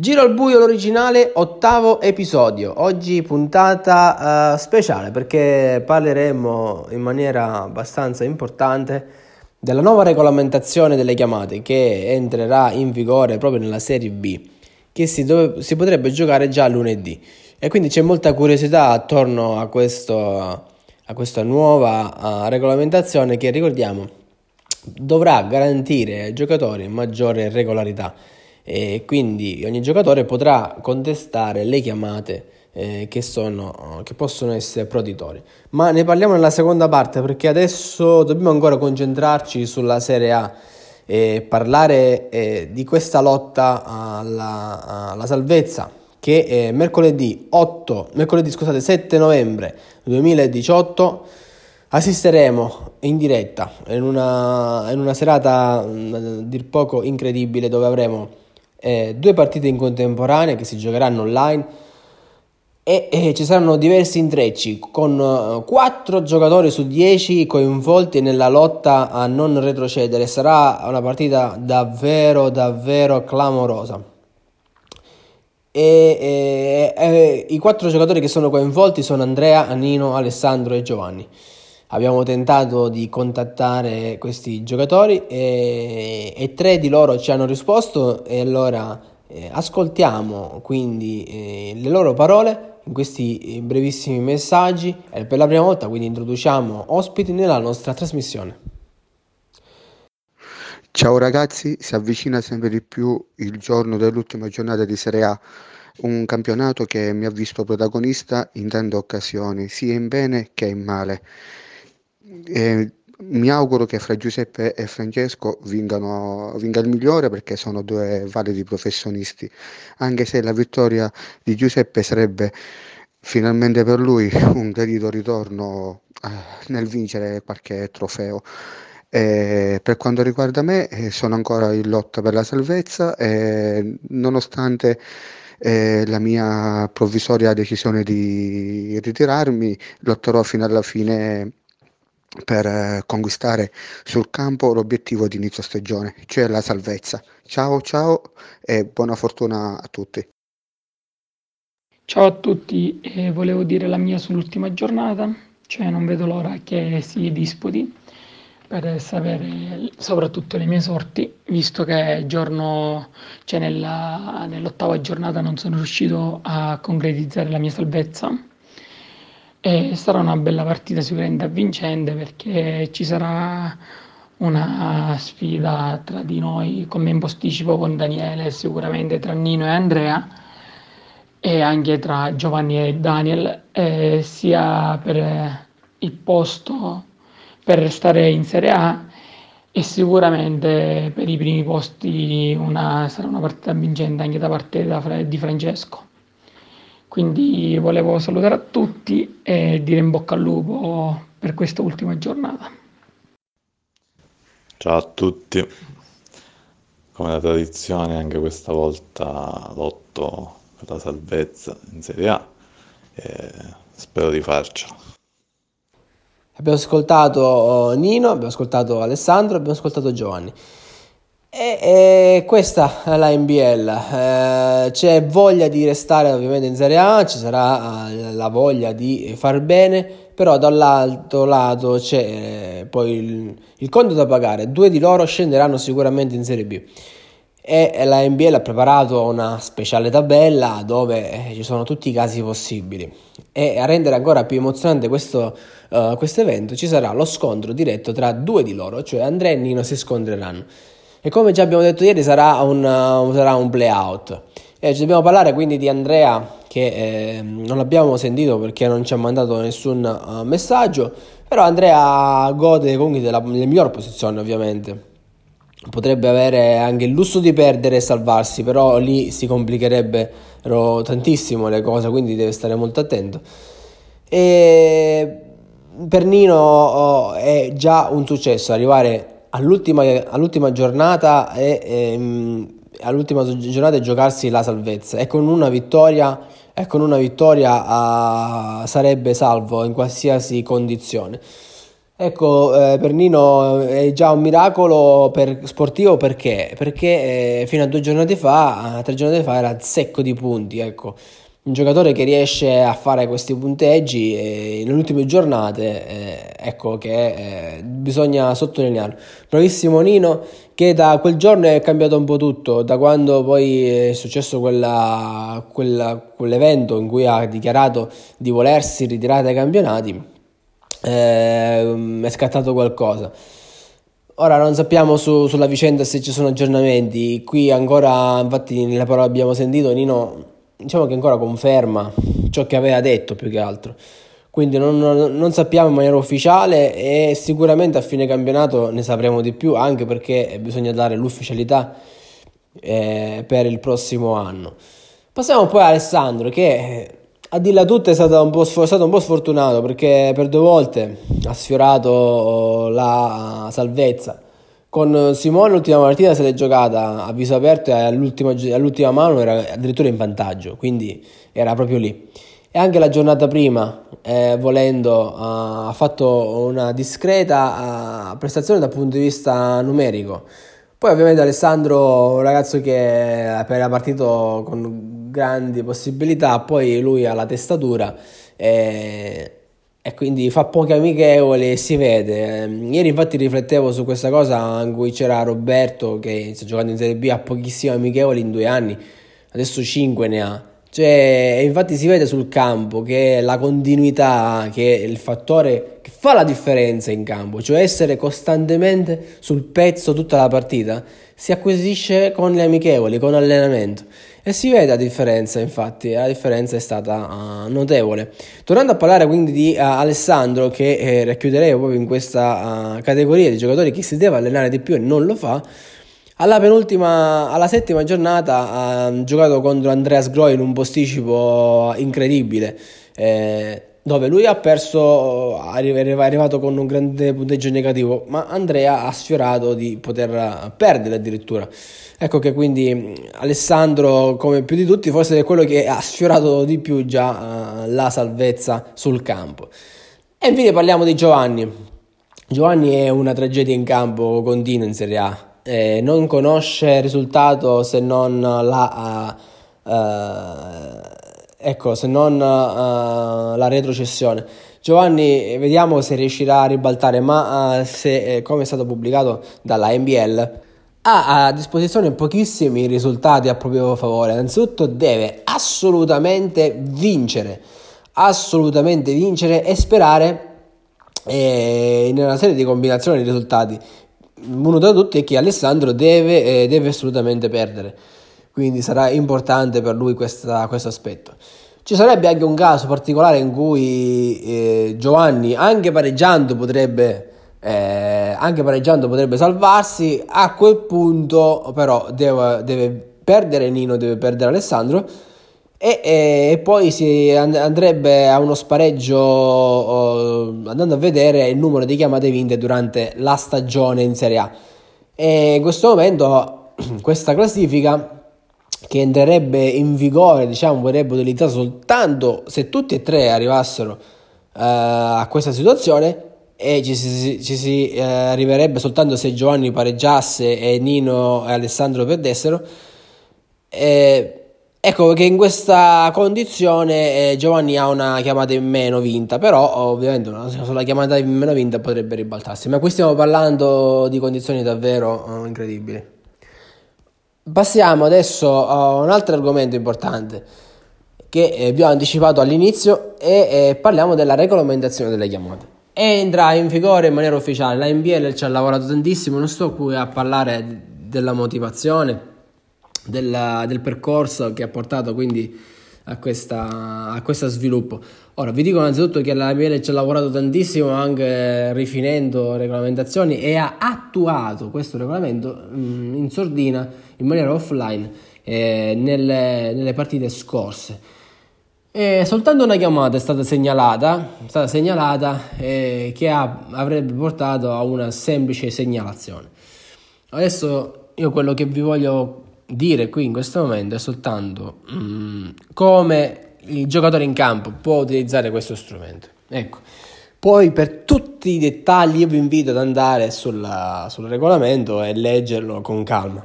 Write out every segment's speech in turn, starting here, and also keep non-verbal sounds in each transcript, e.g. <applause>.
Giro al buio l'originale, ottavo episodio. Oggi puntata uh, speciale perché parleremo in maniera abbastanza importante della nuova regolamentazione delle chiamate che entrerà in vigore proprio nella Serie B, che si, dove, si potrebbe giocare già lunedì. E quindi c'è molta curiosità attorno a, questo, a questa nuova uh, regolamentazione che ricordiamo dovrà garantire ai giocatori maggiore regolarità e quindi ogni giocatore potrà contestare le chiamate eh, che, sono, che possono essere proditori. Ma ne parliamo nella seconda parte perché adesso dobbiamo ancora concentrarci sulla Serie A e parlare eh, di questa lotta alla, alla salvezza che mercoledì 8, mercoledì scusate 7 novembre 2018 assisteremo in diretta in una, in una serata a dir poco incredibile dove avremo eh, due partite in contemporanea che si giocheranno online e, e ci saranno diversi intrecci con uh, 4 giocatori su 10 coinvolti nella lotta a non retrocedere. Sarà una partita davvero davvero clamorosa. E, e, e, i quattro giocatori che sono coinvolti sono Andrea, Nino, Alessandro e Giovanni. Abbiamo tentato di contattare questi giocatori e, e tre di loro ci hanno risposto e allora eh, ascoltiamo quindi eh, le loro parole in questi eh, brevissimi messaggi e per la prima volta quindi introduciamo ospiti nella nostra trasmissione. Ciao ragazzi, si avvicina sempre di più il giorno dell'ultima giornata di Serie A, un campionato che mi ha visto protagonista in tante occasioni, sia in bene che in male. E mi auguro che fra Giuseppe e Francesco vingano, vinga il migliore perché sono due validi professionisti, anche se la vittoria di Giuseppe sarebbe finalmente per lui un gradito ritorno eh, nel vincere qualche trofeo. E per quanto riguarda me, eh, sono ancora in lotta per la salvezza e nonostante eh, la mia provvisoria decisione di ritirarmi, lotterò fino alla fine per eh, conquistare sul campo l'obiettivo di inizio stagione, cioè la salvezza. Ciao ciao e buona fortuna a tutti. Ciao a tutti, eh, volevo dire la mia sull'ultima giornata, cioè non vedo l'ora che si disputi per sapere soprattutto le mie sorti, visto che giorno, cioè nella, nell'ottava giornata non sono riuscito a concretizzare la mia salvezza e sarà una bella partita sicuramente avvincente perché ci sarà una sfida tra di noi come in posticipo con Daniele, sicuramente tra Nino e Andrea e anche tra Giovanni e Daniel, eh, sia per il posto per restare in Serie A e sicuramente per i primi posti una, sarà una partita vincente anche da parte di Francesco. Quindi volevo salutare a tutti e dire in bocca al lupo per questa ultima giornata. Ciao a tutti, come da tradizione anche questa volta lotto per la salvezza in Serie A e spero di farcela. Abbiamo ascoltato oh, Nino, abbiamo ascoltato Alessandro, abbiamo ascoltato Giovanni. E, e, questa è la NBL, eh, c'è voglia di restare ovviamente in Serie A, ci sarà eh, la voglia di far bene, però dall'altro lato c'è eh, poi il, il, conto da pagare, due di loro scenderanno sicuramente in Serie B. E la NBL ha preparato una speciale tabella dove eh, ci sono tutti i casi possibili. E a rendere ancora più emozionante questo uh, evento ci sarà lo scontro diretto tra due di loro, cioè Andrea e Nino si scontreranno. E come già abbiamo detto ieri sarà un, uh, sarà un play-out. E ci dobbiamo parlare quindi di Andrea che eh, non abbiamo sentito perché non ci ha mandato nessun uh, messaggio, però Andrea gode comunque della, della miglior posizione ovviamente. Potrebbe avere anche il lusso di perdere e salvarsi, però lì si complicherebbero tantissimo le cose, quindi deve stare molto attento. E per Nino oh, è già un successo arrivare all'ultima, all'ultima giornata e, e ehm, all'ultima giornata e giocarsi la salvezza e con una vittoria, con una vittoria uh, sarebbe salvo in qualsiasi condizione. Ecco, eh, per Nino è già un miracolo per, sportivo perché? Perché eh, fino a due giornate fa, tre giornate fa, era secco di punti, ecco. Un giocatore che riesce a fare questi punteggi eh, nelle ultime giornate, eh, ecco che eh, bisogna sottolinearlo. Bravissimo Nino che da quel giorno è cambiato un po' tutto, da quando poi è successo quella, quella, quell'evento in cui ha dichiarato di volersi ritirare dai campionati eh, è scattato qualcosa. Ora non sappiamo su, sulla vicenda se ci sono aggiornamenti, qui ancora, infatti nella parola abbiamo sentito, Nino diciamo che ancora conferma ciò che aveva detto più che altro. Quindi non, non, sappiamo in maniera ufficiale e sicuramente a fine campionato ne sapremo di più anche perché bisogna dare l'ufficialità eh, per il prossimo anno. Passiamo poi a Alessandro che a dirla tutta è stato un, po', stato un po' sfortunato perché per due volte ha sfiorato la salvezza. Con Simone l'ultima partita si è giocata a viso aperto e all'ultima, all'ultima mano era addirittura in vantaggio, quindi era proprio lì. E anche la giornata prima, eh, volendo, ha fatto una discreta uh, prestazione dal punto di vista numerico. Poi ovviamente Alessandro, un ragazzo che era partito con grandi possibilità, poi lui ha la testatura e, e quindi fa poche amichevoli e si vede. Ieri infatti riflettevo su questa cosa in cui c'era Roberto che sta giocando in Serie B, ha pochissime amichevoli in due anni, adesso cinque ne ha. Cioè, infatti si vede sul campo che la continuità, che è il fattore che fa la differenza in campo, cioè essere costantemente sul pezzo tutta la partita, si acquisisce con le amichevoli, con l'allenamento. E si vede la differenza, infatti, la differenza è stata uh, notevole. Tornando a parlare quindi di uh, Alessandro, che eh, racchiuderei proprio in questa uh, categoria di giocatori che si deve allenare di più e non lo fa, alla penultima, alla settima giornata ha giocato contro Andreas Groy in un posticipo incredibile. Eh, dove lui ha perso, è arrivato con un grande punteggio negativo, ma Andrea ha sfiorato di poter perdere addirittura. Ecco che quindi Alessandro, come più di tutti, forse è quello che ha sfiorato di più già uh, la salvezza sul campo. E infine parliamo di Giovanni. Giovanni è una tragedia in campo continua in Serie A. Eh, non conosce risultato se non la... Uh, ecco, se non uh, la retrocessione. Giovanni, vediamo se riuscirà a ribaltare, ma uh, se, eh, come è stato pubblicato dalla NBL, ha a disposizione pochissimi risultati a proprio favore. Innanzitutto deve assolutamente vincere, assolutamente vincere e sperare eh, in una serie di combinazioni di risultati. Uno da tutti è che Alessandro deve, eh, deve assolutamente perdere quindi sarà importante per lui questo aspetto. Ci sarebbe anche un caso particolare in cui eh, Giovanni, anche pareggiando, potrebbe, eh, anche pareggiando potrebbe salvarsi. A quel punto, però, deve, deve perdere Nino, deve perdere Alessandro. E, e, e, poi si andrebbe a uno spareggio oh, andando a vedere il numero di chiamate vinte durante la stagione in Serie A. E in questo momento <clears throat> questa classifica che entrerebbe in vigore, diciamo, verrebbe utilizzata soltanto se tutti e tre arrivassero uh, a questa situazione e ci si, ci si uh, arriverebbe soltanto se Giovanni pareggiasse e Nino e Alessandro perdessero. E, ecco che in questa condizione eh, Giovanni ha una chiamata in meno vinta, però ovviamente una sola chiamata in meno vinta potrebbe ribaltarsi. Ma qui stiamo parlando di condizioni davvero uh, incredibili. Passiamo adesso a un altro argomento importante che eh, vi ho anticipato all'inizio e eh, parliamo della regolamentazione delle chiamate. Entra in vigore in maniera ufficiale, la NBL ci ha lavorato tantissimo, non sto qui a parlare della motivazione, della, del percorso che ha portato quindi a, questa, a questo sviluppo. Ora vi dico innanzitutto che la NBL ci ha lavorato tantissimo anche rifinendo regolamentazioni e ha attuato questo regolamento mm, in sordina in maniera offline eh, nelle, nelle, partite scorse. E soltanto una chiamata è stata segnalata, è stata segnalata eh, che ha, avrebbe portato a una semplice segnalazione. Adesso io quello che vi voglio dire qui in questo momento è soltanto mm, come il giocatore in campo può utilizzare questo strumento. Ecco, Poi per tutti i dettagli io vi invito ad andare sulla, sul regolamento e leggerlo con calma.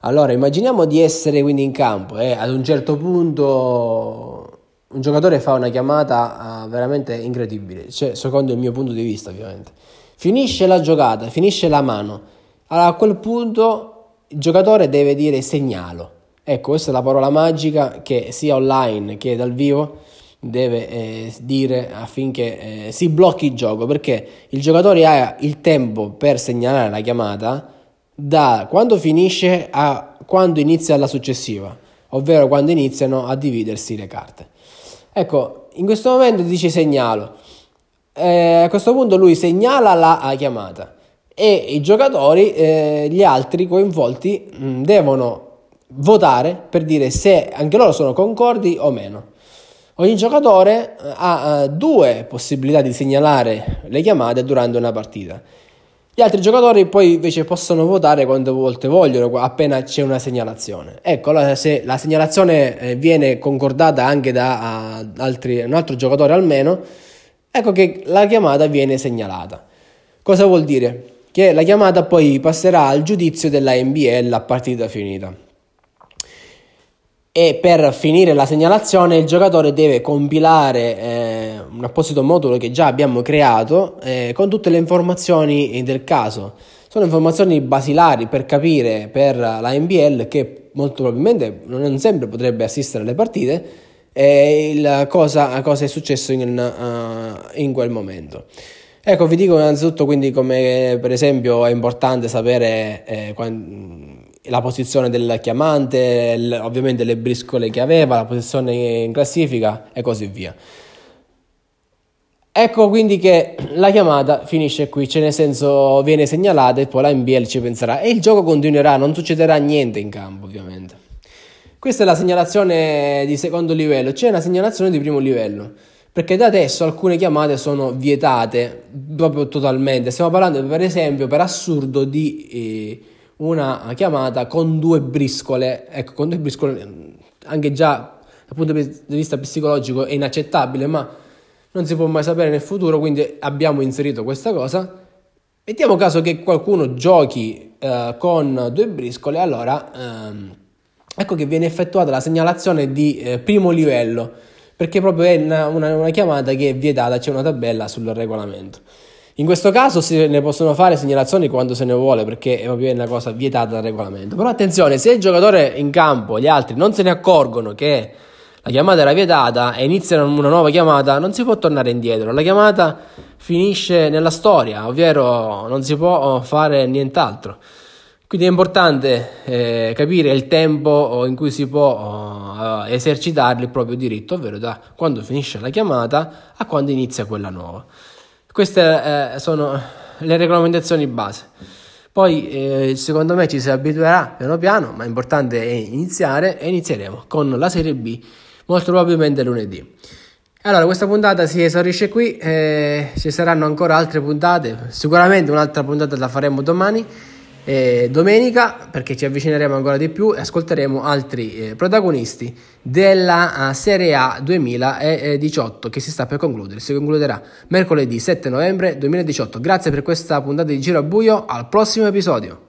Allora, immaginiamo di essere quindi in campo e ad un certo punto un giocatore fa una chiamata uh, veramente incredibile, cioè, secondo il mio punto di vista ovviamente. Finisce la giocata, finisce la mano. Allora a quel punto il giocatore deve dire segnalo. Ecco, questa è la parola magica che sia online che dal vivo deve eh, dire affinché eh, si blocchi il gioco perché il giocatore ha il tempo per segnalare la chiamata da quando finisce a quando inizia la successiva, ovvero quando iniziano a dividersi le carte. Ecco, in questo momento dice segnalo. Eh, a questo punto lui segnala la chiamata e i giocatori, eh, gli altri coinvolti, mh, mm, devono votare per dire se anche loro sono concordi o meno. Ogni giocatore eh, ha uh, due possibilità di segnalare le chiamate durante una partita. Gli altri giocatori poi invece possono votare quante volte vogliono, appena c'è una segnalazione. Ecco, allora se la segnalazione eh, viene concordata anche da altri, un altro giocatore almeno, ecco che la chiamata viene segnalata. Cosa vuol dire? Che la chiamata poi passerà al giudizio della NBL a partita finita e per finire la segnalazione il giocatore deve compilare eh, un apposito modulo che già abbiamo creato eh, con tutte le informazioni del caso. Sono informazioni basilari per capire per la NBL che molto probabilmente non sempre potrebbe assistere alle partite e il cosa, cosa è successo in, uh, in quel momento. Ecco, vi dico innanzitutto quindi come per esempio è importante sapere eh, quando, la posizione del chiamante, l- ovviamente le briscole che aveva, la posizione in classifica e così via. Ecco quindi che la chiamata finisce qui, cioè nel senso viene segnalata e poi la NBL ci penserà e il gioco continuerà, non succederà niente in campo ovviamente. Questa è la segnalazione di secondo livello, c'è una segnalazione di primo livello, perché da adesso alcune chiamate sono vietate proprio totalmente, stiamo parlando per esempio per assurdo di... Eh, una chiamata con due briscole, ecco, con due briscole anche già dal punto di vista psicologico è inaccettabile, ma non si può mai sapere nel futuro, quindi abbiamo inserito questa cosa. Mettiamo caso che qualcuno giochi eh, con due briscole, allora ehm, ecco che viene effettuata la segnalazione di eh, primo livello, perché proprio è una, una, una chiamata che è vietata, c'è una tabella sul regolamento. In questo caso se ne possono fare segnalazioni quando se ne vuole perché è proprio una cosa vietata dal regolamento. Però attenzione, se il giocatore in campo, gli altri non se ne accorgono che la chiamata era vietata e iniziano una nuova chiamata, non si può tornare indietro. La chiamata finisce nella storia, ovvero non si può fare nient'altro. Quindi è importante eh, capire il tempo in cui si può uh, esercitare il proprio diritto, ovvero da quando finisce la chiamata a quando inizia quella nuova. Queste eh, sono le regolamentazioni base. Poi eh, secondo me ci si abituerà piano piano, ma è iniziare e inizieremo con la Serie B molto probabilmente lunedì. Allora, questa puntata si esaurisce qui, eh, ci saranno ancora altre puntate, sicuramente un'altra puntata la faremo domani eh, domenica perché ci avvicineremo ancora di più e ascolteremo altri eh, protagonisti della uh, Serie A 2018 che si sta per concludere. Si concluderà mercoledì 7 novembre 2018. Grazie per questa puntata di Giro a Buio, al prossimo episodio.